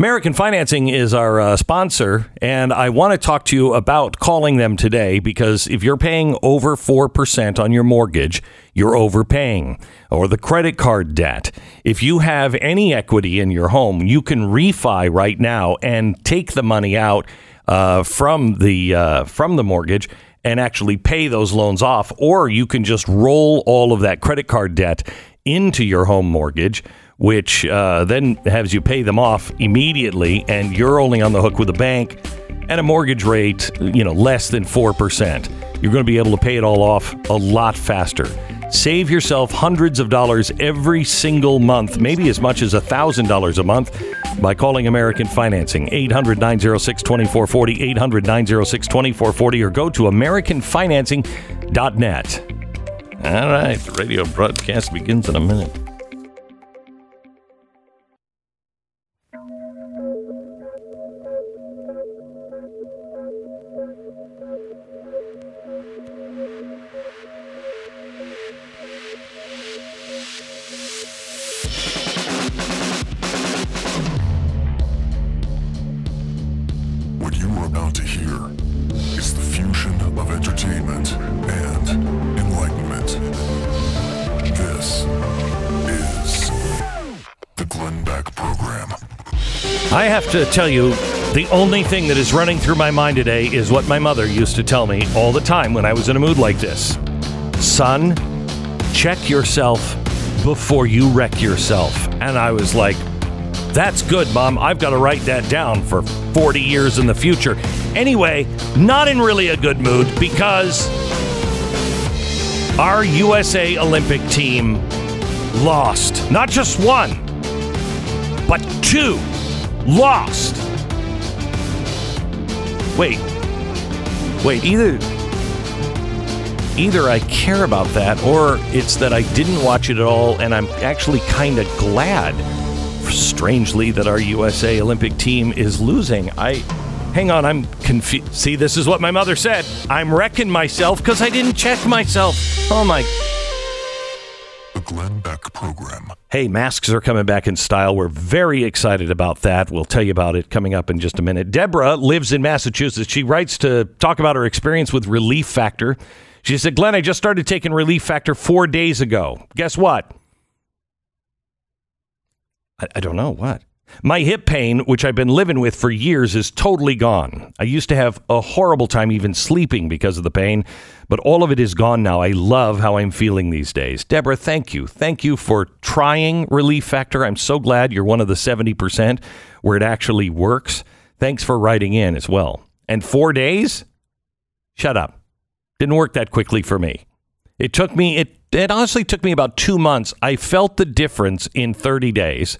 American Financing is our uh, sponsor, and I want to talk to you about calling them today because if you're paying over 4% on your mortgage, you're overpaying, or the credit card debt. If you have any equity in your home, you can refi right now and take the money out uh, from the uh, from the mortgage and actually pay those loans off, or you can just roll all of that credit card debt into your home mortgage which uh, then has you pay them off immediately, and you're only on the hook with the bank at a mortgage rate, you know, less than four percent. You're going to be able to pay it all off a lot faster. Save yourself hundreds of dollars every single month, maybe as much as $1,000 a month by calling American Financing. 800 906 2440, 800 906 2440, or go to AmericanFinancing.net. All right, the radio broadcast begins in a minute. What you are about to hear is the fusion of entertainment and enlightenment. This is the Glenn Beck Program. I have to tell you, the only thing that is running through my mind today is what my mother used to tell me all the time when I was in a mood like this. Son, check yourself before you wreck yourself. And I was like, that's good, Mom. I've got to write that down for 40 years in the future. Anyway, not in really a good mood because our USA Olympic team lost. Not just one, but two lost. Wait. Wait, either either I care about that or it's that I didn't watch it at all and I'm actually kind of glad strangely that our USA Olympic team is losing. I hang on, I'm confused. See, this is what my mother said. I'm wrecking myself cuz I didn't check myself. Oh my The Glenn Beck Program. Hey, masks are coming back in style. We're very excited about that. We'll tell you about it coming up in just a minute. Deborah lives in Massachusetts. She writes to talk about her experience with Relief Factor. She said, Glenn, I just started taking Relief Factor four days ago. Guess what? I, I don't know what. My hip pain, which I've been living with for years, is totally gone. I used to have a horrible time even sleeping because of the pain, but all of it is gone now. I love how I'm feeling these days. Deborah, thank you. Thank you for trying Relief Factor. I'm so glad you're one of the 70% where it actually works. Thanks for writing in as well. And four days? Shut up. Didn't work that quickly for me. It took me, it, it honestly took me about two months. I felt the difference in 30 days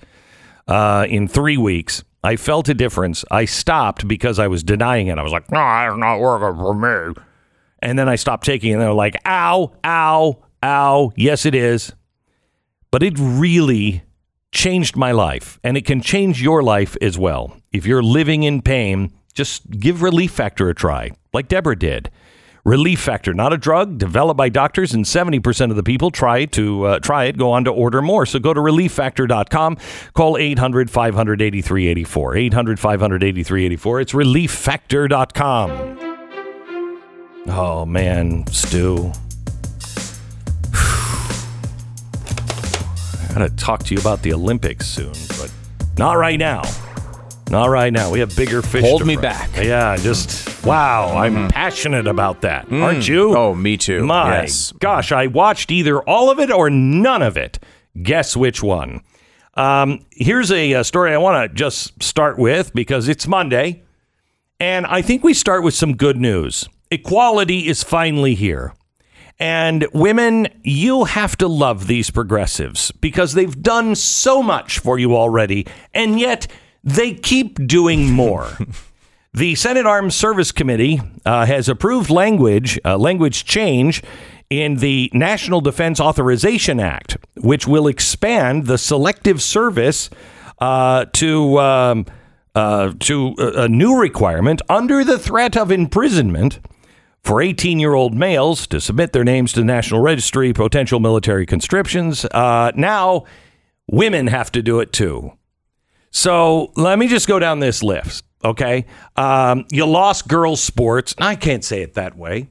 uh, in three weeks. I felt a difference. I stopped because I was denying it. I was like, no, it's not working for me. And then I stopped taking it. And they're like, ow, ow, ow. Yes, it is. But it really changed my life. And it can change your life as well. If you're living in pain, just give Relief Factor a try, like Deborah did. Relief Factor, not a drug, developed by doctors, and 70% of the people try to uh, try it, go on to order more. So go to relieffactor.com, call 800 500 8384. 800 500 8384. It's relieffactor.com. Oh, man, Stu. I gotta talk to you about the Olympics soon, but not right now. Not right now. We have bigger fish. Hold me fry. back. Yeah, just wow. I'm passionate about that. Aren't you? Oh, me too. My Yes. gosh, I watched either all of it or none of it. Guess which one? Um, here's a, uh story I want to just start with because it's Monday, and I think we start with some good news. Equality is finally here. And women, you have to love these progressives because they've done so much for you already, and yet they keep doing more. the Senate Armed Service Committee uh, has approved language uh, language change in the National Defense Authorization Act, which will expand the selective service uh, to um, uh, to a, a new requirement under the threat of imprisonment for 18 year old males to submit their names to the National Registry, potential military conscriptions. Uh, now, women have to do it too. So let me just go down this list, okay? Um, you lost girls' sports. I can't say it that way.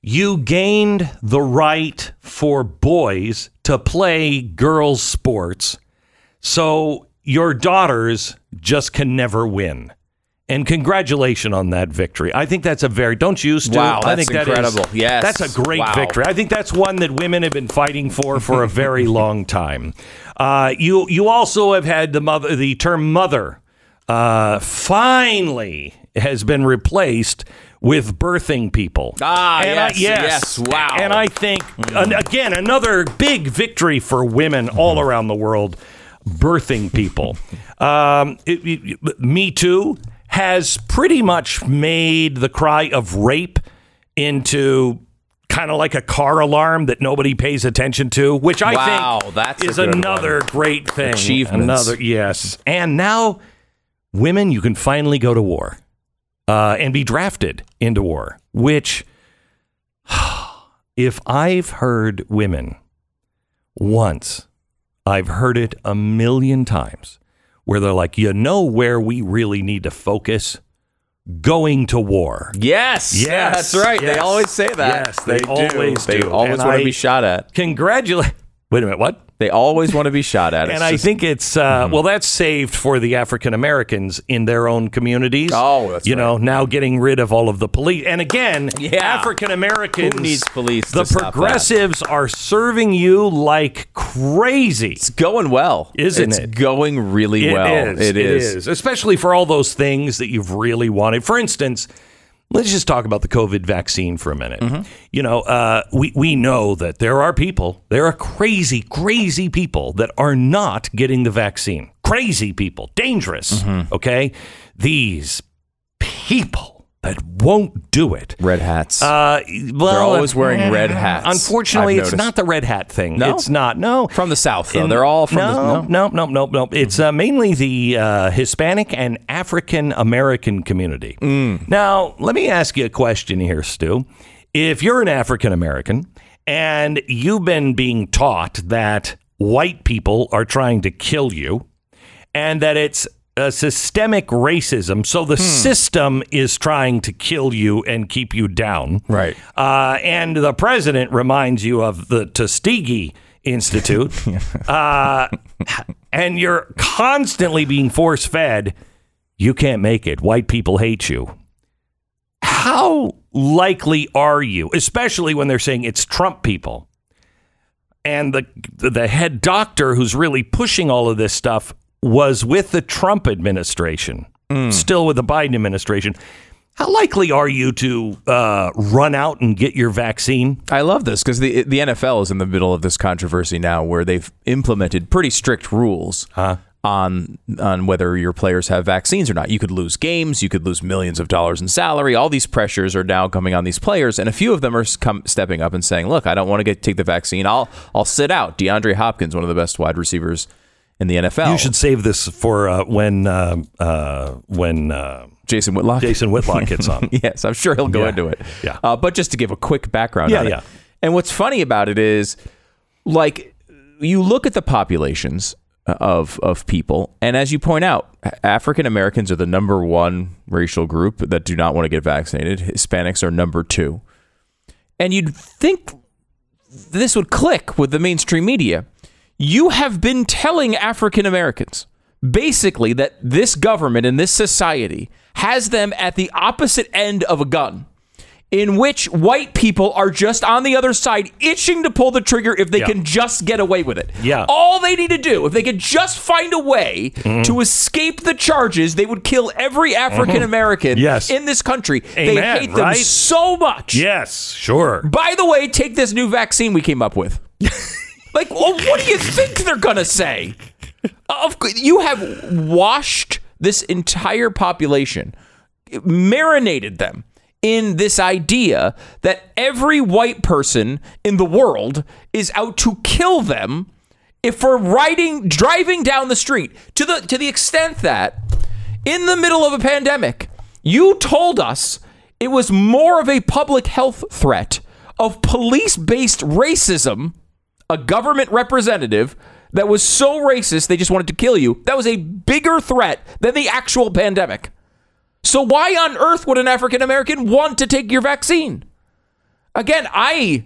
You gained the right for boys to play girls' sports. So your daughters just can never win. And congratulations on that victory. I think that's a very don't you Stu? Wow, I that's think that is- incredible. Yes. that's a great Wow. victory. I think that's one that women have been fighting for for a very long time. Uh, you you also have had the mother the term mother uh, finally has been replaced with birthing people. Ah, And I- yes, yes, wow. Mm. And I think and again another big victory for women all Mm-hmm. around the world, birthing people. um, it- it- Me Too has pretty much made the cry of rape into kind of like a car alarm that nobody pays attention to, which I Wow, think that's is another one. great thing. Achievements. Another yes. And now women you can finally go to war uh, and be drafted into war, which if I've heard women once, I've heard it a million times where they're like, you know where we really need to focus? Going to war. Yes. Yes, That's right. They always say that. Yes, they do. always They do. always And want to be shot at. Congratulate. Wait a minute. What? They always want to be shot at. It's and I just- think it's uh, well, that's saved for the African Americans in their own communities. Oh, that's you know now getting rid of all of the police. And again, Yeah. African Americans Who needs police The to stop that? progressives are serving you like crazy. it's going well, Isn't it's it? It's going really It well. is. It is. Especially for all those things that you've really wanted. For instance, let's just talk about the COVID vaccine for a minute. Mm-hmm. You know, uh, we, we know that there are people, there are crazy, crazy people that are not getting the vaccine. Crazy people, dangerous. Mm-hmm. Okay? These people that won't do it. Red hats. Uh, well, They're always wearing red hats. Unfortunately, it's not the red hat thing. No? It's not. No. from the south. Though In- they're all from no, the no. no, no, no, no. It's uh, mainly the uh, Hispanic and African American community. Mm. Now, let me ask you a question here, Stu. If you're an African American and you've been being taught that white people are trying to kill you, and that it's a systemic racism, so Hmm. the system is trying to kill you and keep you down, Right. uh, and the president reminds you of the Tuskegee Institute, uh, and you're constantly being force fed. You can't make it. White people hate you. How likely are you, especially when they're saying it's Trump people, and the the head doctor who's really pushing all of this stuff was with the Trump administration, still with the Biden administration. How likely are you to uh, run out and get your vaccine? I love this because the the NFL is in the middle of this controversy now, where they've implemented pretty strict rules on on whether your players have vaccines or not. You could lose games, you could lose millions of dollars in salary. All these pressures are now coming on these players, and a few of them are come, stepping up and saying, "Look, I don't want to get take the vaccine. I'll I'll sit out." DeAndre Hopkins, one of the best wide receivers in the NFL. You should save this for uh, when uh, uh, when uh, Jason Whitlock. Jason Whitlock gets on. yes, I'm sure he'll go Yeah. into it. Yeah. Uh, but just to give a quick background Yeah, on it. yeah. And what's funny about it is, like, you look at the populations of of people, and as you point out, African Americans are the number one racial group that do not want to get vaccinated. Hispanics are number two, and you'd think this would click with the mainstream media. You have been telling African Americans basically that this government and this society has them at the opposite end of a gun. In which white people are just on the other side, itching to pull the trigger if they Yeah. can just get away with it. Yeah. All they need to do, if they could just find a way Mm-hmm. to escape the charges, they would kill every African American Yes. in this country. they Amen, hate them so much. yes, sure. By the way, take this new vaccine we came up with. like, well, what do you think they're gonna say? Uh, of you have washed this entire population, marinated them in this idea that every white person in the world is out to kill them if we're riding driving down the street to the to the extent that in the middle of a pandemic you told us it was more of a public health threat of police-based racism a government representative that was so racist they just wanted to kill you, that was a bigger threat than the actual pandemic. So why on earth would an African American want to take your vaccine? Again, I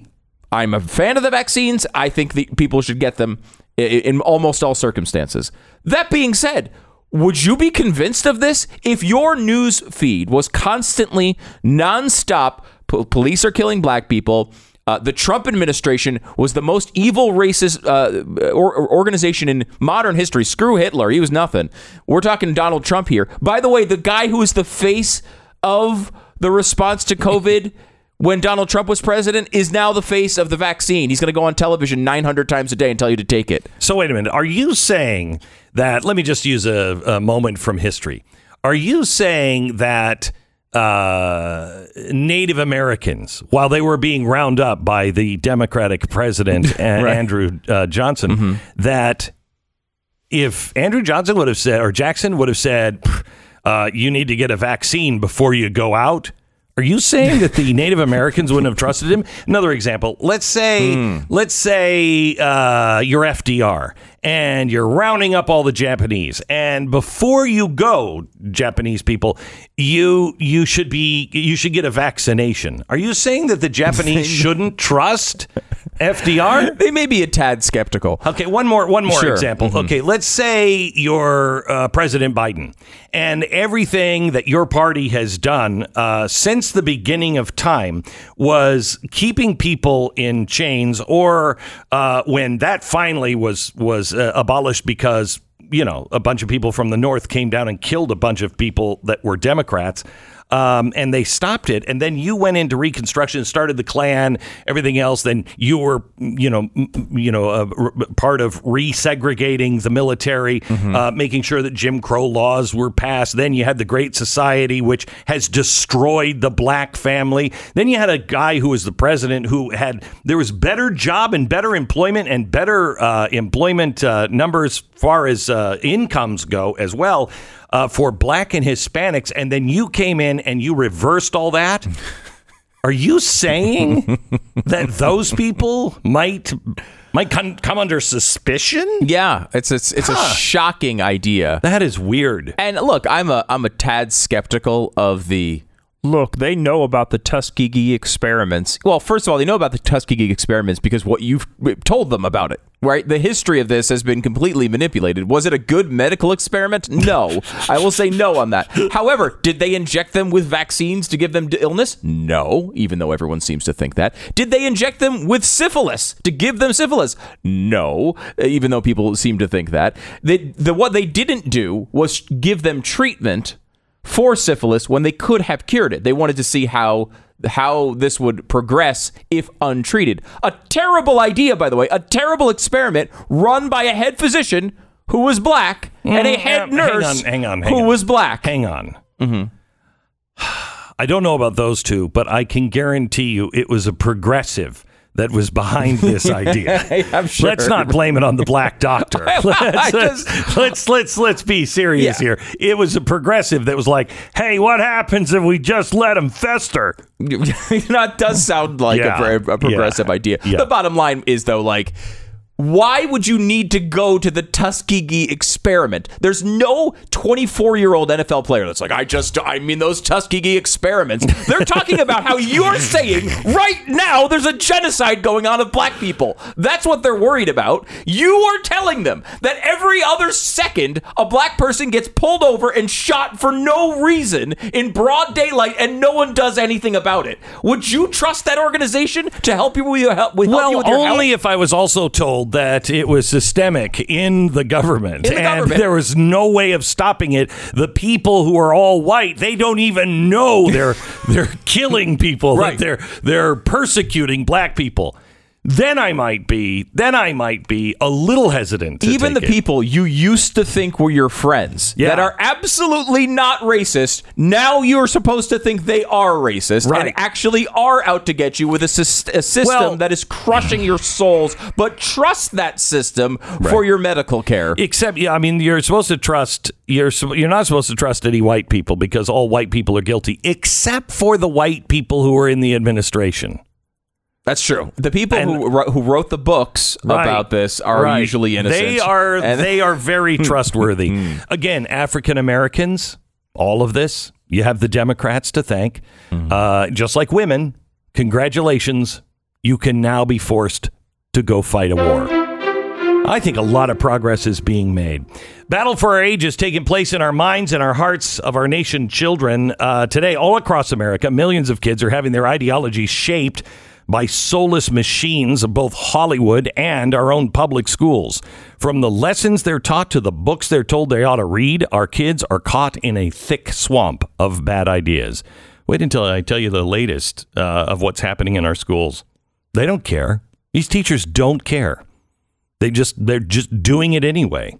I'm a fan of the vaccines. I think the people should get them in almost all circumstances. That being said, would you be convinced of this if your news feed was constantly nonstop? po- police are killing black people. Uh, the Trump administration was the most evil racist uh, or, or organization in modern history. Screw Hitler. He was nothing. We're talking Donald Trump here. By the way, the guy who is the face of the response to COVID when Donald Trump was president is now the face of the vaccine. He's going to go on television 900 times a day and tell you to take it. So wait a minute. Are you saying that? Let me just use a, a moment from history. Are you saying that uh, Native Americans, while they were being round up by the Democratic president A- Andrew uh, Johnson, that if Andrew Johnson would have said, or Jackson would have said, uh, you need to get a vaccine before you go out. Are you saying that the Native Americans wouldn't have trusted him? Another example. Let's say, let's say uh, you're FDR and you're rounding up all the Japanese, and before you go, Japanese people, you you should be you should get a vaccination. Are you saying that the Japanese shouldn't trust FDR? They may be a tad skeptical. Okay, one more one more Sure. example. Okay, let's say you're uh, President Biden, and everything that your party has done uh, since the beginning of time was keeping people in chains, or uh, when that finally was was uh, abolished because you know a bunch of people from the north came down and killed a bunch of people that were Democrats um, and they stopped it. And then you went into Reconstruction, and started the Klan, everything else. Then you were, you know, m- you know, uh, r- part of resegregating the military, uh, making sure that Jim Crow laws were passed. Then you had the Great Society, which has destroyed the black family. Then you had a guy who was the president who had there was better job and better employment and better uh, employment uh, numbers far as uh, incomes go as well uh, for black and Hispanics, and then you came in and you reversed all that. Are you saying that those people might might come, come under suspicion? Yeah, it's it's it's a shocking idea. That is weird. And look, I'm a I'm a tad skeptical of the look. They know about the Tuskegee experiments. Well, first of all, they know about the Tuskegee experiments because what you've told them about it. Right, the history of this has been completely manipulated. Was it a good medical experiment? No, I will say no on that. However, did they inject them with vaccines to give them illness? No, even though everyone seems to think that. Did they inject them with syphilis to give them syphilis? No, even though people seem to think that. They, the what they didn't do was give them treatment for syphilis when they could have cured it. They wanted to see how how this would progress if untreated. A terrible idea, by the way, a terrible experiment run by a head physician who was black and a Mm, head yeah, hang nurse on, hang on, hang who on. was black. Hang on. I don't know about those two, but I can guarantee you it was a progressive that was behind this idea. I'm sure. Let's not blame it on the black doctor. let's, uh, just- let's let's let's be serious Yeah. here. It was a progressive that was like, "Hey, what happens if we just let him fester?" that does sound like Yeah. a a progressive Yeah. idea. The bottom line is though, like, why would you need to go to the Tuskegee experiment? There's no 24 year old NFL player that's like, I just, I mean, those Tuskegee experiments. They're talking about how you're saying right now there's a genocide going on of black people. That's what they're worried about. You are telling them that every other second a black person gets pulled over and shot for no reason in broad daylight and no one does anything about it. Would you trust that organization to help you with your help? With help you Well, with your only health? if I was also told that it was systemic in the government In the and government. there was no way of stopping it. The people who are all white, they don't even know they're they're killing people. Right. They're they're persecuting black people. Then I might be then I might be a little hesitant. even the it. people you used to think were your friends Yeah. that are absolutely not racist, now you're supposed to think they are racist Right. and actually are out to get you with a, a system Well- that is crushing your souls. But trust that system for your medical care. Except, yeah, I mean, you're supposed to trust. You're you're not supposed to trust any white people because all white people are guilty, except for the white people who are in the administration. That's true. The people And- who who wrote the books about this are Right. usually innocent. They are And- they are very trustworthy. Again, African Americans, all of this, you have the Democrats to thank. Uh, just like women, congratulations, you can now be forced to go fight a war. I think a lot of progress is being made. Battle for our age is taking place in our minds and our hearts of our nation children. Uh, today, all across America, millions of kids are having their ideology shaped by soulless machines of both Hollywood and our own public schools. From the lessons they're taught to the books they're told they ought to read, our kids are caught in a thick swamp of bad ideas. Wait until I tell you the latest uh, of what's happening in our schools. They don't care. These teachers don't care. They just they're just doing it anyway.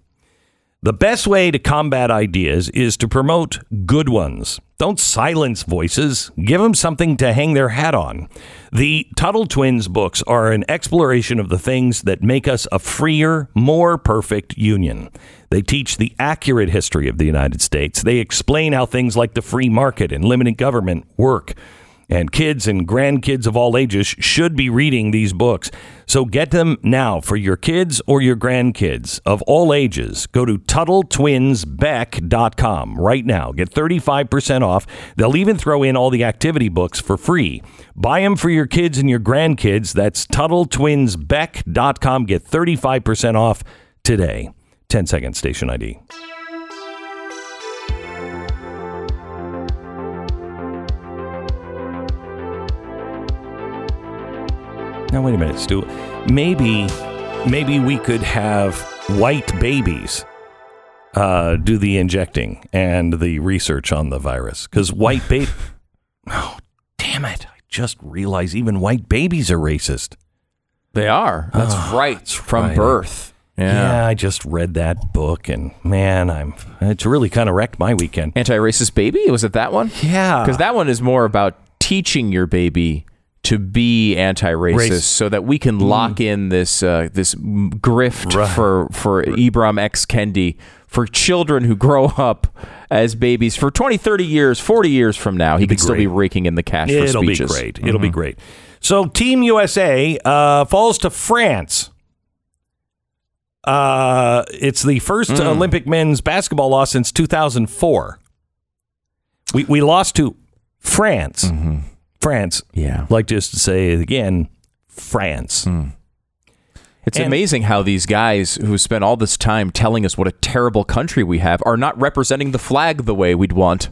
The best way to combat ideas is to promote good ones. Don't silence voices. Give them something to hang their hat on. The Tuttle Twins books are an exploration of the things that make us a freer, more perfect union. They teach the accurate history of the United States. They explain how things like the free market and limited government work. And kids and grandkids of all ages should be reading these books. So get them now for your kids or your grandkids of all ages. Go to TuttleTwinsBeck.com right now. Get 35% off. They'll even throw in all the activity books for free. Buy them for your kids and your grandkids. That's TuttleTwinsBeck.com. Get 35% off today. 10 second station ID. Now wait a minute, Stu. Maybe, maybe we could have white babies uh, do the injecting and the research on the virus because white baby. oh, damn it! I just realized even white babies are racist. They are. That's right. from right. birth. Yeah. I just read that book and man, I'm it's really kind of wrecked my weekend. Anti-racist baby. Was it that one? Yeah, Because that one is more about teaching your baby to be anti-racist, Race. so that we can lock in this uh, this grift Right. for for Ibram X Kendi for children who grow up as babies for 20, 30 years, 40 years from now. He be could still be raking in the cash for It'll be great. It'll be great. So Team USA uh, falls to France. Uh, it's the first Olympic men's basketball loss since 2004. We we lost to France. France. Yeah. Like just to say it again, France. It's And- amazing how these guys who spent all this time telling us what a terrible country we have are not representing the flag the way we'd want.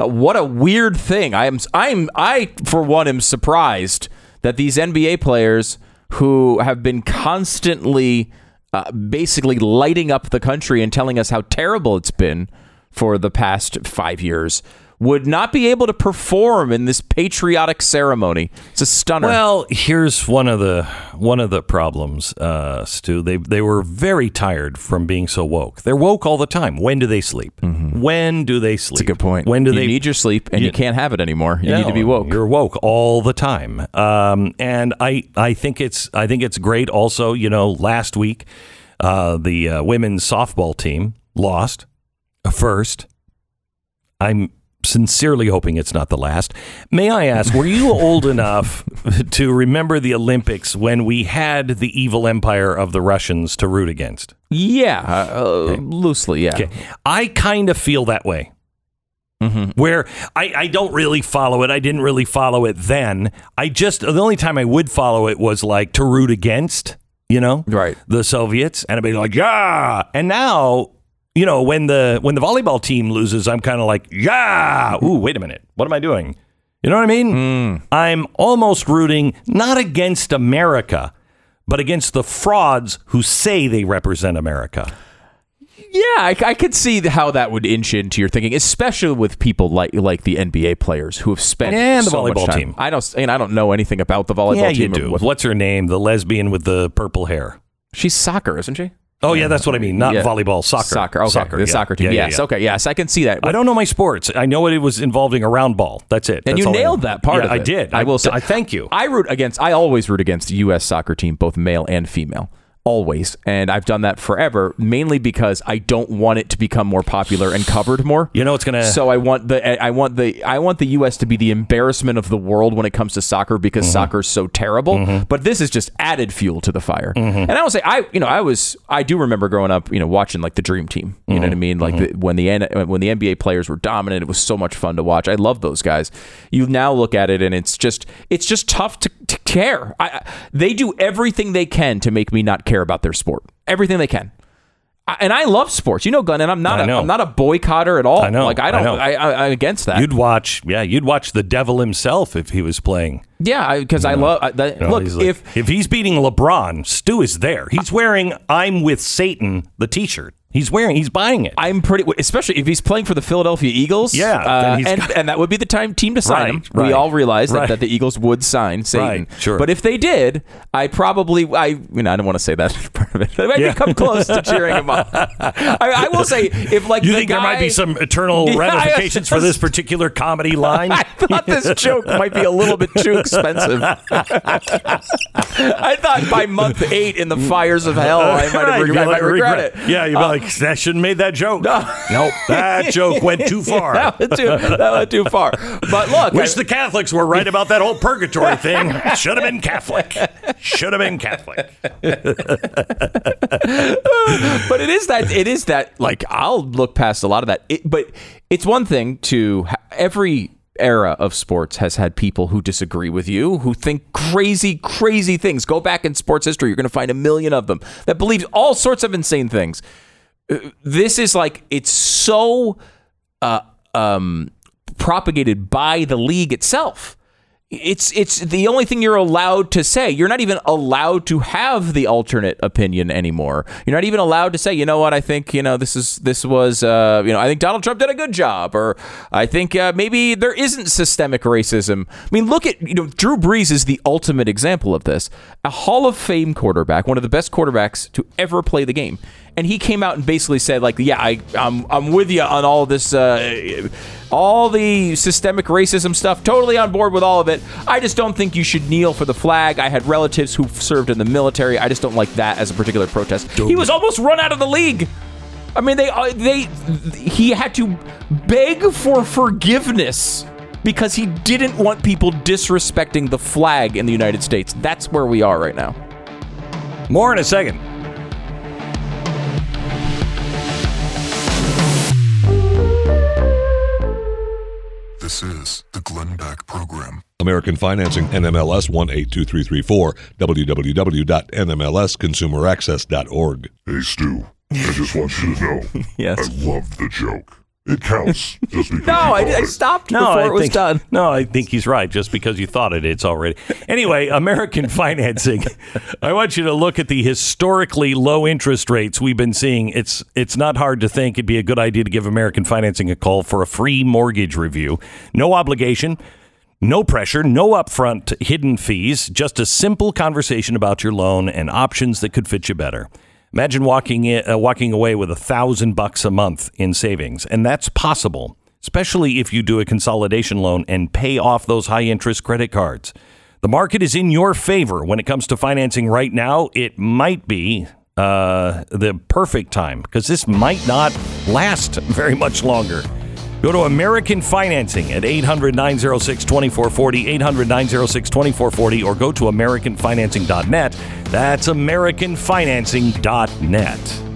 Uh, what a weird thing. I am I'm I for one am surprised that these NBA players who have been constantly uh, basically lighting up the country and telling us how terrible it's been for the past 5 years would not be able to perform in this patriotic ceremony. It's a stunner. Well, here's one of the one of the problems, uh, Stu. They they were very tired from being so woke. They're woke all the time. When do they sleep? When do they sleep? That's a good point. When do you they need your sleep and you, can't have it anymore? You need to be woke. You're woke all the time. Um, and I, I think it's, I think it's great. Also, you know, last week, uh, the uh, women's softball team lost first. I'm sincerely hoping it's not the last. May I ask, were you old enough to remember the Olympics when we had the evil empire of the Russians to root against? Yeah, uh, uh, loosely. Yeah. Okay. I kind of feel that way. Mm-hmm. Where I, I don't really follow it. I didn't really follow it then. I just, the only time I would follow it was like to root against, you know, Right. the Soviets. And I'd be like, yeah. And now, you know, when the, when the volleyball team loses, I'm kind of like, yeah. Ooh, wait a minute. What am I doing? You know what I mean? Hmm. I'm almost rooting not against America, but against the frauds who say they represent America. Yeah, I, I could see how that would inch into your thinking, especially with people like like the NBA players who have spent And the so much volleyball time. team. I don't, and I don't know anything about the volleyball yeah, team. you do. What's her name? The lesbian with the purple hair. She's soccer, isn't she? Oh yeah, that's what I mean. Not Yeah. volleyball, soccer. Soccer. Okay. soccer. the yeah. soccer team. Yeah, yes. Okay. Yes, I can see that. I don't know my sports. I know it was involving a round ball. That's it. and That's you I nailed that part of it. I did. I will say. I thank you. I root against. I always root against the U.S. soccer team, both male and female. Always, and I've done that forever, mainly because I don't want it to become more popular and covered more. You know what's gonna- So I want the I want the I want the U.S. to be the embarrassment of the world when it comes to soccer because Mm-hmm. soccer's so terrible. But this is just added fuel to the fire. Mm-hmm. And I will say, I you know I was I do remember growing up, you know, watching like the Dream Team. You know what I Mm-hmm. mean? Like the, when the N- when the NBA players were dominant, it was so much fun to watch. I love those guys. You now look at it and it's just it's just tough to, to care. I, I- they do everything they can to make me not care about their sport. Everything they can. I, and I love sports, you know, Glenn. And I'm not I a. I'm not a boycotter at all. I know, Like I I don't. know. I, I, I'm against that. You'd watch, yeah, you'd watch the devil himself if he was playing. Yeah, because I, love. I, that, You know, look, like- if if he's beating LeBron, Stu is there. He's wearing "I'm with Satan" the T-shirt. He's wearing. He's buying it. I'm pretty, especially if he's playing for the Philadelphia Eagles. Yeah, uh, and, got- and that would be the time team to sign Right, him. right, we all realize that, right. that the Eagles would sign Satan. Sure. But if they did, I probably, I, you know, I don't want to say that part of it. But I'd Yeah. come close to cheering him on. I, I will say, if like you the think there might be some eternal Yeah, I- ramifications for this particular comedy line? I thought this joke might be a little bit too expensive. I thought by month eight in the fires of hell, I might, Right, have you'd reg- I might like, regret, it. Uh, Yeah, you'd be like, I shouldn't have made that joke. No. nope, that joke went too far. that went too, that went too far. But look, Wish I- the Catholics were right about that whole purgatory thing. Should have been Catholic. Should have been Catholic. but it is that it is that like I'll look past a lot of that. It, but it's one thing to every era of sports has had people who disagree with you, who think crazy, crazy things. Go back in sports history, you're going to find a million of them that believe all sorts of insane things. Uh, This is like it's so uh, um, propagated by the league itself. It's it's the only thing you're allowed to say. You're not even allowed to have the alternate opinion anymore. You're not even allowed to say, you know what, I think you know this is this was uh, you know I think Donald Trump did a good job, or I think uh, maybe there isn't systemic racism. I mean, look at you know Drew Brees is the ultimate example of this. A Hall of Fame quarterback, one of the best quarterbacks to ever play the game, and he came out and basically said like, yeah, I I'm I'm with you on all this. Uh, all the systemic racism stuff, totally on board with all of it. I just don't think you should kneel for the flag. I had relatives who served in the military. I just don't like that as a particular protest. He was almost run out of the league. I mean, they uh, they he had to beg for forgiveness because he didn't want people disrespecting the flag in the United States. That's where we are right now. More in a second. This is the Glenn Beck Program. American Financing, NMLS 182334, www.nmlsconsumeraccess.org. Hey, Stu, I just want you to know Yes. I love the joke. It counts just because No, I, I stopped No, before I it was think, done. No, I think he's right. Just because you thought it, it's already. Anyway, American financing. I want you to look at the historically low interest rates we've been seeing. It's it's not hard to think it'd be a good idea to give American financing a call for a free mortgage review. No obligation. No pressure, no upfront hidden fees, just a simple conversation about your loan and options that could fit you better. Imagine walking in, uh, walking away with a thousand bucks a month in savings, and that's possible, especially if you do a consolidation loan and pay off those high interest credit cards. The market is in your favor when it comes to financing right now. It might be uh, the perfect time because this might not last very much longer. Go to American Financing at 800 906 2440, 800 906 2440, or go to AmericanFinancing.net. That's AmericanFinancing.net.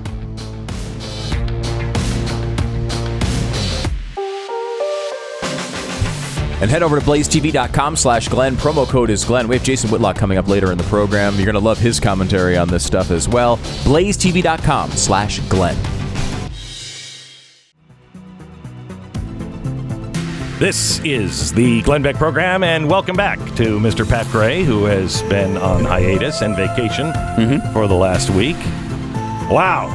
And head over to blazetv.com slash Glenn. Promo code is Glenn. We have Jason Whitlock coming up later in the program. You're going to love his commentary on this stuff as well. blazetv.com slash Glenn. This is the Glenn Beck program, and welcome back to Mr. Pat Gray, who has been on hiatus and vacation for the last week. Wow.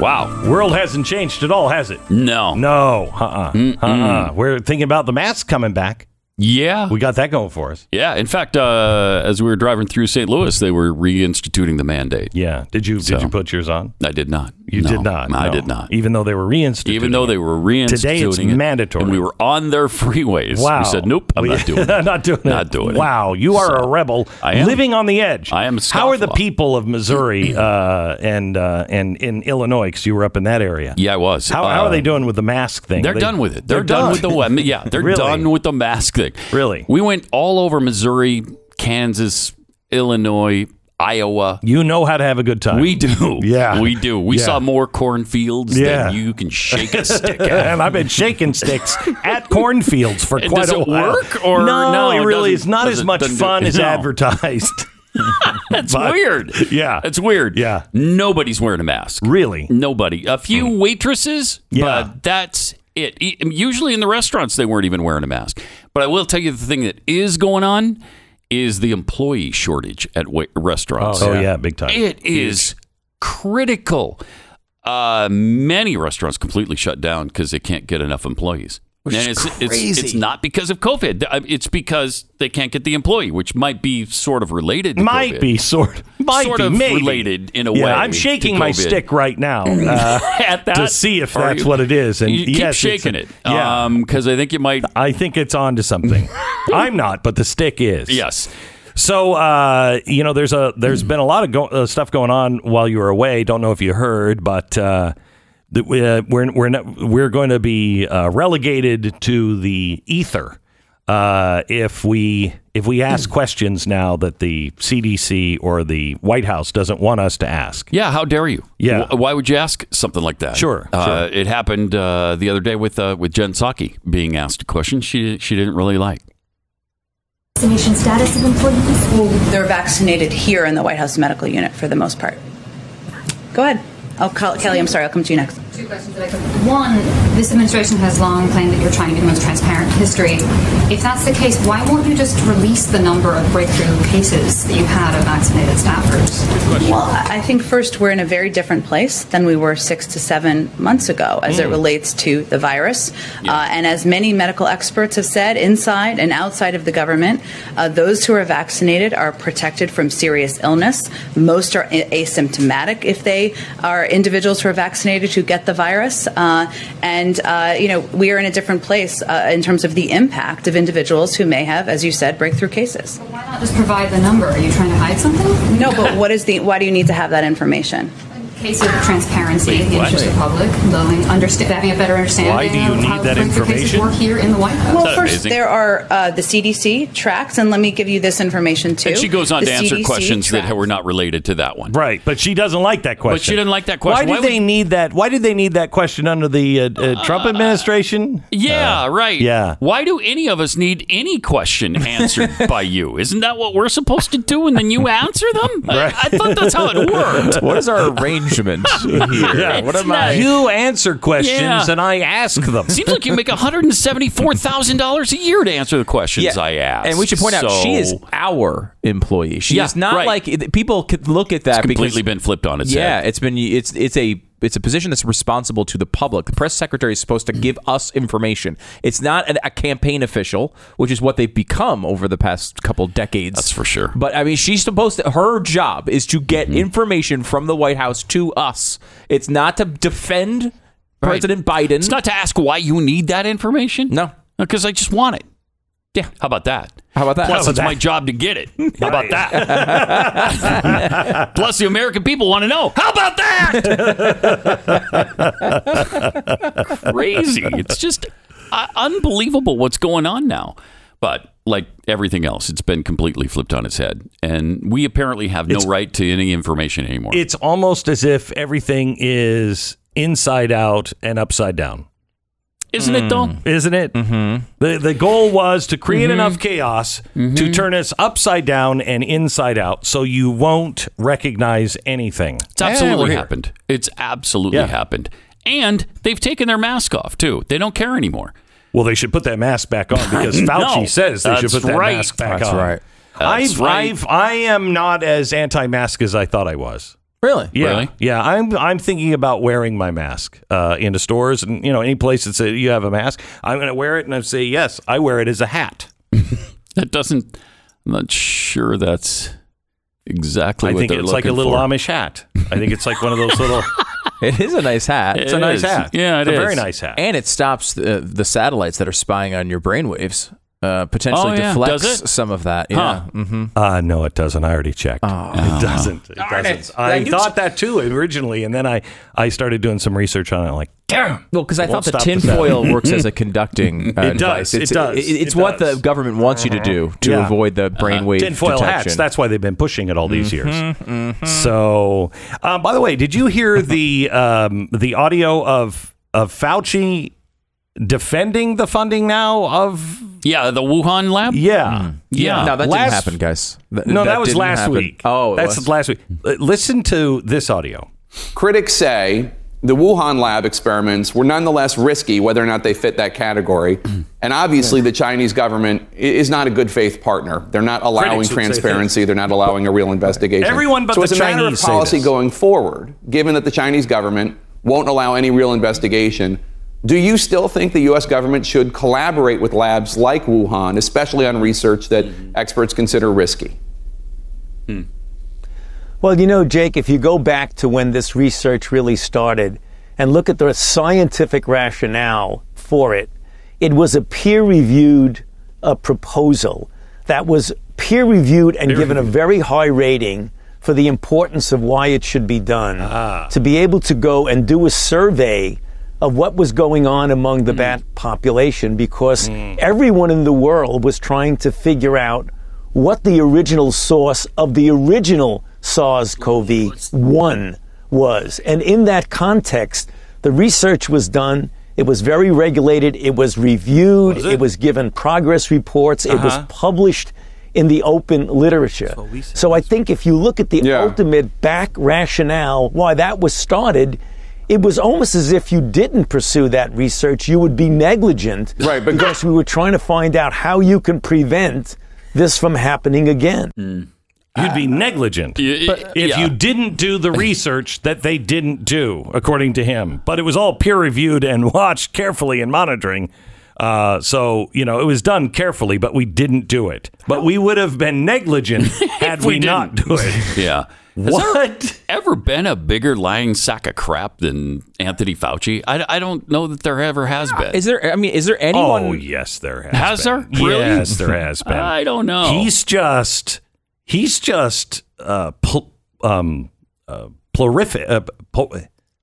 Wow. World hasn't changed at all, has it? No. No. Uh-uh. Uh-uh. We're thinking about the masks coming back. Yeah. We got that going for us. yeah. In fact, uh, as we were driving through St. Louis, they were reinstituting the mandate. Yeah. Did you So- did you put yours on? I did not. You No, did not. I no. did not. Even though they were reinstituting. Even though they were reinstituting Today it's it, mandatory. and we were on their freeways. Wow. We said, "Nope, I'm not doing it. not doing it. Not doing it. Wow, you are So, a rebel I am. living on the edge. I am a How are the people of Missouri uh, and uh, and in Illinois? Because you were up in that area. Yeah, I was. How, how are Uh, they doing with the mask thing? They're they- done with it. They're, done. with the. Yeah, they're Really? done with the mask thing. Really? We went all over Missouri, Kansas, Illinois, Iowa. You know how to have a good time. We do. Yeah. We do. We Yeah. saw more cornfields Yeah. than you can shake a stick at. and I've been shaking sticks at cornfields for And quite does a it while. work, or no, no, it it really is not as much do- fun as no. advertised. That's But- weird. Yeah. That's weird. Yeah. Nobody's wearing a mask. really? Nobody. A few hmm. waitresses, Yeah. but that's it. Usually in the restaurants, they weren't even wearing a mask. But I will tell you the thing that is going on is the employee shortage at wa- restaurants. Oh yeah, big time. It is critical. Uh, many restaurants completely shut down because they can't get enough employees. And it's, it's it's not because of COVID. Uh, It's because they can't get the employee, which might be sort of related. to might COVID. be sort might Sort be of maybe. related in a yeah, way I'm shaking my stick right now uh, at that to see if that's you- what it is. And you keep yes, shaking it. Yeah, because I think you might. I think it's on to something. I'm not, but the stick is. Yes. So uh, you know, there's a there's been a lot of go- uh, stuff going on while you were away. Don't know if you heard, but uh, that we, uh, we're we're not, we're going to be uh, relegated to the ether uh, if we if we ask questions now that the CDC or the White House doesn't want us to ask. Yeah, how dare you? Yeah. Wh- Why would you ask something like that? Sure, Uh, It happened uh, the other day with uh, with Jen Psaki being asked a question she she didn't really like. vaccination status of employees? Well, they're vaccinated here in the White House medical unit for the most part. Go ahead. Oh, Kelly, I'm sorry. I'll come to you next. Two questions that I could. One, this administration has long claimed that you're trying to be the most transparent in history. If that's the case, why won't you just release the number of breakthrough cases that you had of vaccinated staffers? Well, I think first we're in a very different place than we were six to seven months ago as it relates to the virus. Uh, and as many medical experts have said, inside and outside of the government, uh, those who are vaccinated are protected from serious illness. Most are a- asymptomatic if they are individuals who are vaccinated who get the virus. Uh, and, uh, you know, we are in a different place uh, in terms of the impact of individuals who may have, as you said, breakthrough cases. Why not just provide the number? Are you trying to hide something? No, but what is the? Why do you need to have that information? Case of transparency in the interest of the public, knowing, understand, having a better understanding Why do you of need that information? work here in the White House. Well, first amazing? there are uh, the CDC tracks, and let me give you this information too. And she goes on The to answer CDC questions tracks. that were not related to that one. Right, but she doesn't like that question. But she didn't like that question. Why Why did they would- need that? Why did they need that question under the uh, uh, Trump administration? Yeah, right. yeah. Why do any of us need any question answered by you? Isn't that what we're supposed to do? And then you answer them? I, I thought that's how it worked. What is our arrangement here? What am I? You answer questions Yeah. and I ask them. Seems like you make $174,000 a year to answer the questions I ask. And we should point out she is So, our employee. She Yeah, is not right. like people could look at that because completely because been flipped on its head. yeah, head. it's been it's it's a it's a position that's responsible to the public. The press secretary is supposed to give us information. It's not an, a campaign official, which is what they've become over the past couple decades. That's for sure. But I mean, she's supposed to. Her job is to get Mm-hmm. information from the White House to us. It's not to defend President Biden. It's not to ask why you need that information. No. Because I just want it. Yeah. How about that? How about that? Plus, about it's my job to get it. How about that? Plus, the American people want to know. How about that? Crazy. It's just uh, unbelievable what's going on now. But like everything else, it's been completely flipped on its head. And we apparently have no It's- right to any information anymore. It's almost as if everything is inside out and upside down. Isn't it, though? Hmm. Isn't it? Mm-hmm. The the goal was to create mm-hmm. enough chaos to mm-hmm. turn us upside down and inside out, so you won't recognize anything. It's absolutely we're happened. It's absolutely Yeah. happened. And they've taken their mask off, too. They don't care anymore. Well, they should put that mask back on because Fauci No, says they should put that right. mask back That's on. right. That's I've, right. I've, I am not as anti-mask as I thought I was. Really? Yeah, Really? yeah. I'm I'm thinking about wearing my mask uh, into stores and you know any place that say you have a mask. I'm going to wear it and I say yes. I wear it as a hat. That doesn't, I'm not sure that's exactly I what think they're it's like a little for. Amish hat. I think it's like one of those little. It is a nice hat. It's a nice is. hat. Yeah, it it's a very nice hat. and it stops the, the satellites that are spying on your brainwaves. Uh, potentially Oh, yeah. deflects Does it? some of that. Yeah. Huh. hmm Uh, no, it doesn't. I already checked. it doesn't. It doesn't. it. I That you thought that too originally, and then I, I started doing some research on it. Like, damn. Well, because I thought the tinfoil works as a conducting uh, It does. device. It It's, does. it- it's It what does. the government wants you to do to Yeah. avoid the brainwave tinfoil detection. hats. That's why they've been pushing it all these Mm-hmm, years. So, uh, by the way, did you hear the um, the audio of of Fauci defending the funding now of? Yeah, the Wuhan lab. Yeah, yeah. no, that Last- didn't happen, guys. Th- No, that, was last happen. week. Oh, that's was. last week. Uh, Listen to this audio. Critics say the Wuhan lab experiments were nonetheless risky, whether or not they fit that category. And obviously, the Chinese government is not a good faith partner. They're not allowing Critics would say transparency. They're not allowing a real investigation. Everyone but so the as a matter of Chinese policy going forward, given that the Chinese government won't allow any real investigation, do you still think the U.S. government should collaborate with labs like Wuhan, especially on research that mm-hmm. experts consider risky? Hmm. Well, you know, Jake, if you go back to when this research really started and look at the scientific rationale for it, it was a peer reviewed uh, proposal that was peer reviewed and given a very high rating for the importance of why it should be done. Ah. To be able to go and do a survey of what was going on among the bat population because everyone in the world was trying to figure out what the original source of the original SARS CoV 1 was. And in that context, the research was done. It was very regulated. It was reviewed. it? was given progress reports. It was published in the open literature. So I think if you look at the Yeah. ultimate back rationale why that was started, it was almost as if you didn't pursue that research. You would be negligent. Right, but- because we were trying to find out how you can prevent this from happening again. You'd be negligent Y- if yeah. you didn't do the research that they didn't do, according to him. But it was all peer reviewed and watched carefully and monitoring. Uh, so you know it was done carefully, but we didn't do it. But we would have been negligent had we, we not didn't. do it. Yeah. Has there What? ever been a bigger lying sack of crap than Anthony Fauci? I, I don't know that there ever has been. Is there? I mean, is there anyone? Oh yes, there has. Has been. there? Really? Yes, there has been. I don't know. He's just he's just uh, pl- um uh, prolific. Uh, pol-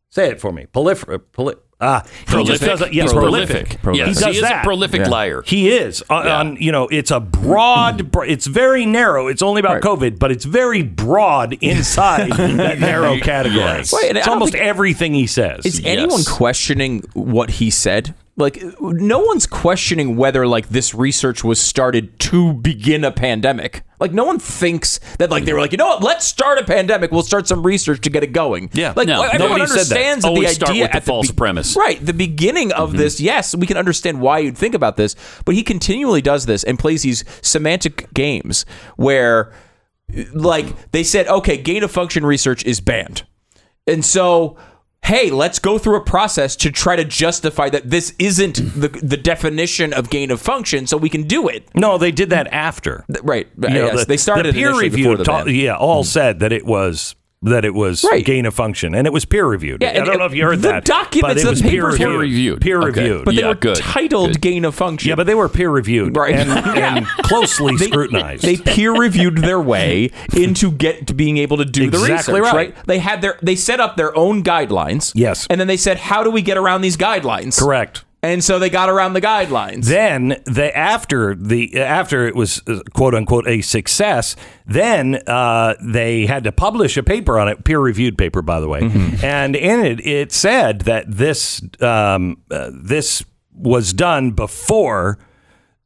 say it for me. Prolifer. Poli- ah, Prolific? does it. Yes, He's prolific. Prolific. Yes, He does he is that. a prolific Yeah. liar. He is on, Yeah. on. You know, it's a broad. br- It's very narrow. It's only about Right. COVID, but it's very broad inside that narrow category. Yes. Wait, it's almost think- everything he says. Is Yes. anyone questioning what he said? Like, no one's questioning whether like this research was started to begin a pandemic. Like, no one thinks that like they were like, you know what? Let's start a pandemic. We'll start some research to get it going. Yeah. like No, everyone that. understands that. Always the start idea with the false premise. right? The beginning of mm-hmm. this, yes, we can understand why you'd think about this, but he continually does this and plays these semantic games where, like, they said, okay, gain of function research is banned. And so, hey, let's go through a process to try to justify that this isn't mm. the the definition of gain of function, so we can do it. no, they did that after. Right. You know, yes, the- they started the peer review. the ta- yeah, all mm. said that it was that it was Right. gain of function, and it was peer reviewed. Yeah, I don't it- know if you heard that. the that. documents, but it the was peer papers were- reviewed. Peer Okay. reviewed. But they Yeah, were good, titled good. gain of function. yeah, but they were peer reviewed Right. and, and closely scrutinized. They peer reviewed their way into get to being able to do the Exactly research, right. They had their they set up their own guidelines. Yes. And then they said, How do we get around these guidelines? Correct. And so they got around the guidelines. Then they after the after it was uh, quote unquote a success, then uh, they had to publish a paper on it, peer reviewed paper by the way, Mm-hmm. and in it it said that this um, uh, this was done before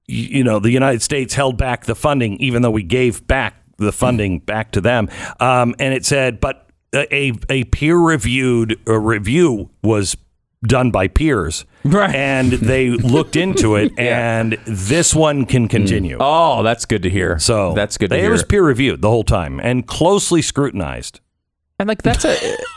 you know the United States held back the funding, even though we gave back the funding back to them, um, and it said but a a peer reviewed review was done by peers. Right. And they looked into it, and this one can hmm. continue. oh, that's good to hear. So that's good to it hear. was peer reviewed the whole time and closely scrutinized. and like that's a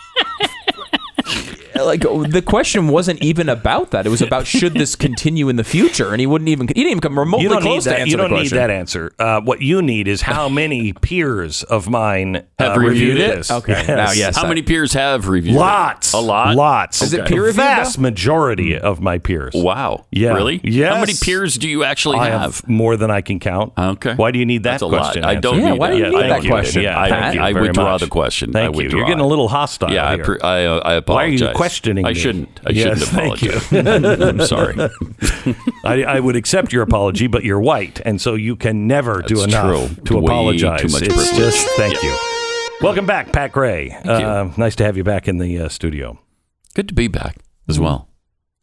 like the question wasn't even about that. It was about should this continue in the future, and he wouldn't even he didn't even come remotely You don't need close to that. answer You don't need that answer. Uh, what you need is how many peers of mine Have uh, reviewed it? this. Okay, now, yes. How many peers have reviewed it? Lots. it? A lot. Lots. Is it The peer reviewed, Vast though? majority of my peers. Wow. Yeah. Really? Yes. How many peers do you actually I have? have more than I can count. Okay. Why do you need that That's a lot. question? I don't answered? Yeah, need why do you need Thank that question, Yeah, Pat? I very withdraw much. the question. Thank you. You're getting a little hostile Yeah, I, here. pre- I, uh, Why are apologize. you questioning I me? shouldn't. I Yes, shouldn't thank you. apologize. I'm sorry. I, I would accept your apology, but you're white, and so you can never do That's enough true. to Way apologize. too much it's privilege. just thank you. Welcome back, Pat Gray. Uh, nice to have you back in the uh, studio. Good to be back as well.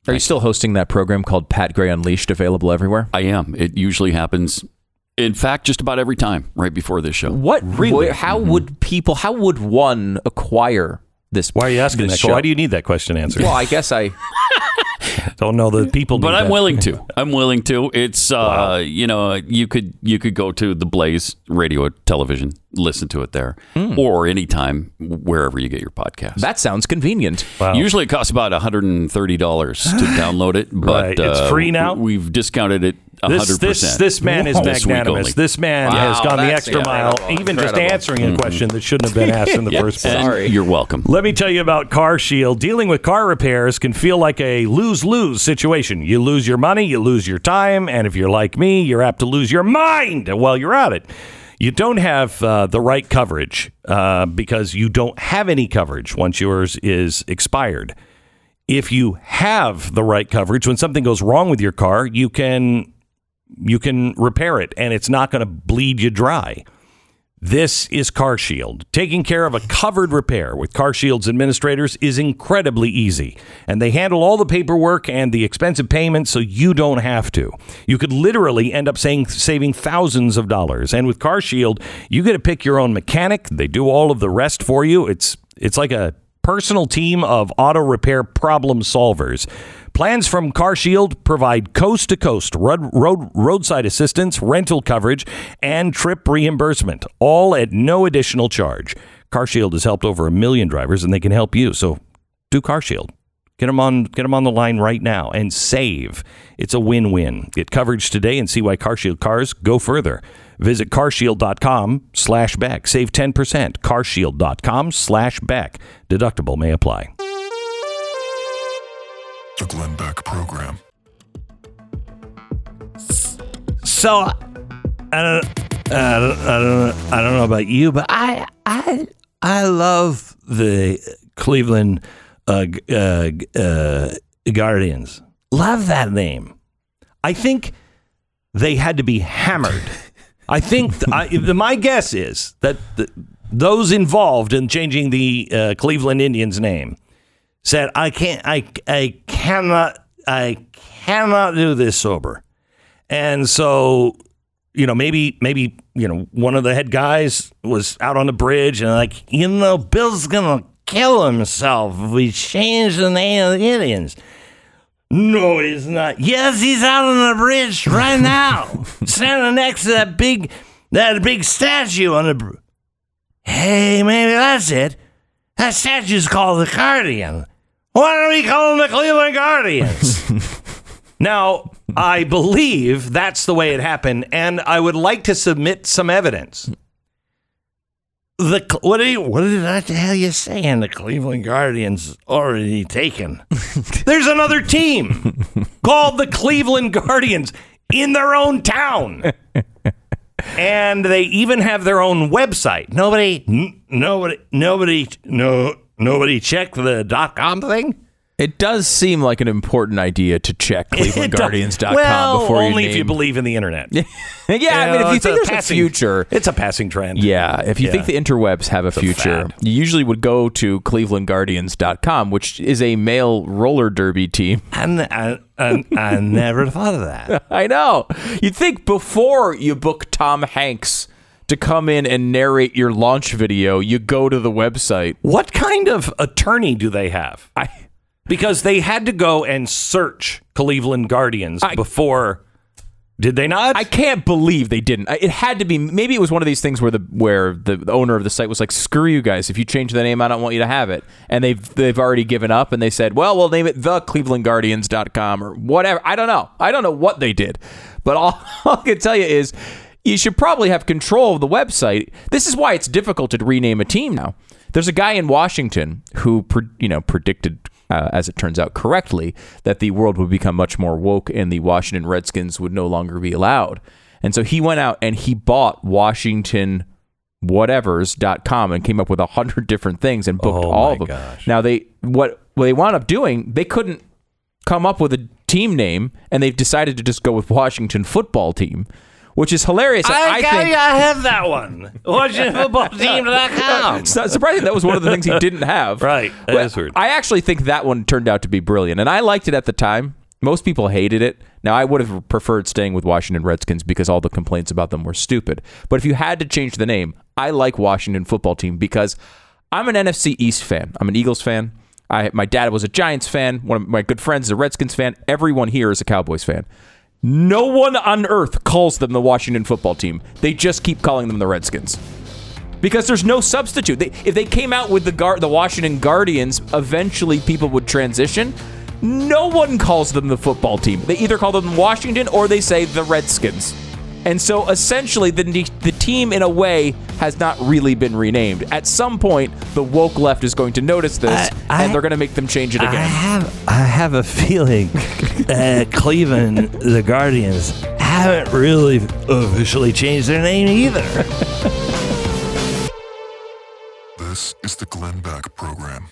Are you still hosting that program called Pat Gray Unleashed, available everywhere? I am. It usually happens. In fact, just about every time right before this show. What really? How would people? How would one acquire this? Why are you asking that? show? Why do you need that question answered? Well, I guess I. don't know the people. But I'm that. willing to. I'm willing to. It's uh, you know, you could you could go to the Blaze radio television, listen to it there, or anytime wherever you get your podcast. That sounds convenient. Usually it costs about $130 to download it, but Right. It's uh, free now? We've discounted it 100%. This, this, this man is magnanimous. only. This man Wow, has gone the that's extra mile, incredible. even just Incredible. answering a question that shouldn't have been asked in the Yeah, first place. and You're welcome. Let me tell you about Car Shield. Dealing with car repairs can feel like a lose lose situation. You lose your money, you lose your time, and if you're like me, you're apt to lose your mind while you're at it. You don't have uh, the right coverage uh, because you don't have any coverage once yours is expired. If you have the right coverage, when something goes wrong with your car, you can you can repair it and it's not going to bleed you dry. This is Car Shield. Taking care of a covered repair with Car Shield's administrators is incredibly easy, and they handle all the paperwork and the expensive payments so you don't have to. You could literally end up saying, saving thousands of dollars. And with Car Shield, you get to pick your own mechanic. They do all of the rest for you. It's it's like a personal team of auto repair problem solvers. Plans from CarShield provide coast to coast road, road, roadside assistance, rental coverage, and trip reimbursement, all at no additional charge. CarShield has helped over a million drivers, and they can help you. So do CarShield. Get them on get them on the line right now and save. It's a win-win. Get coverage today and see why CarShield cars go further. Visit carshield.com slash Beck. Save 10%. carshield.com slash Beck. Deductible may apply. The Glenn Beck Program. So I don't, I don't, I don't, I don't know about you, but I, I, I love the Cleveland uh, uh, uh, Guardians. Love that name. I think they had to be hammered. I think I, my guess is that the, those involved in changing the uh, Cleveland Indians name said, "I can't, I, I cannot, I cannot do this sober." And so, you know, maybe maybe you know one of the head guys was out on the bridge and like, you know, Bill's gonna kill himself if we change the name of the Indians. No, he's not. Yes, he's out on the bridge right now, standing next to that big that big statue on the. Br- hey, maybe that's it. That statue's called the Guardian. Why don't we call them the Cleveland Guardians? Now, I believe that's the way it happened, and I would like to submit some evidence. The what did you, what did I the hell you saying? The Cleveland Guardians already taken. There's another team called the Cleveland Guardians in their own town, and they even have their own website. Nobody, n- nobody, nobody, no, nobody checked the dot com thing. It does seem like an important idea to check ClevelandGuardians.com well, before you only if you believe in the internet. yeah, I mean, know, if you it's think there's passing- a future, it's a passing trend. yeah, if you Yeah. think the interwebs have a a future, fad. you usually would go to ClevelandGuardians.com, which is a male roller derby team. And uh, I, I, I never thought of that. I know. You'd think before you book Tom Hanks to come in and narrate your launch video, you go to the website. What kind of attorney do they have? I Because they had to go and search Cleveland Guardians I- before. Did they not? I can't believe they didn't. It had to be. Maybe it was one of these things where the where the, owner of the site was like, "Screw you guys! If you change the name, I don't want you to have it." And they've they've already given up, and they said, "Well, we'll name it the ClevelandGuardians.com or whatever." I don't know. I don't know what they did, but all, all I can tell you is you should probably have control of the website. This is why it's difficult to rename a team now. There's a guy in Washington who, you know, predicted, uh, as it turns out correctly, that the world would become much more woke and the Washington Redskins would no longer be allowed. And so he went out and he bought Washington whatevers.com and came up with a hundred different things and booked Oh all of them. gosh. Now they what what they wound up doing, they couldn't come up with a team name and they've decided to just go with Washington football team, which is hilarious. I, I think have that one. WashingtonFootballTeam.com. Surprising that was one of the things he didn't have. Right. That Well, is weird. I actually think that one turned out to be brilliant, and I liked it at the time. Most people hated it. Now, I would have preferred staying with Washington Redskins because all the complaints about them were stupid. But if you had to change the name, I like Washington football team because I'm an NFC East fan. I'm an Eagles fan. I, my dad was a Giants fan. One of my good friends is a Redskins fan. Everyone here is a Cowboys fan. No one on earth calls them the Washington football team. They just keep calling them the Redskins because there's no substitute. They, if they came out with the Gar- the Washington Guardians, eventually people would transition. No one calls them the football team. They either call them Washington or they say the Redskins. And so essentially, the, the team, in a way, has not really been renamed. At some point, the woke left is going to notice this, I- I- and they're going to make them change it again. I again. have I have a feeling that Cleveland, the Guardians, haven't really officially changed their name either. This is the Glenn Beck Program.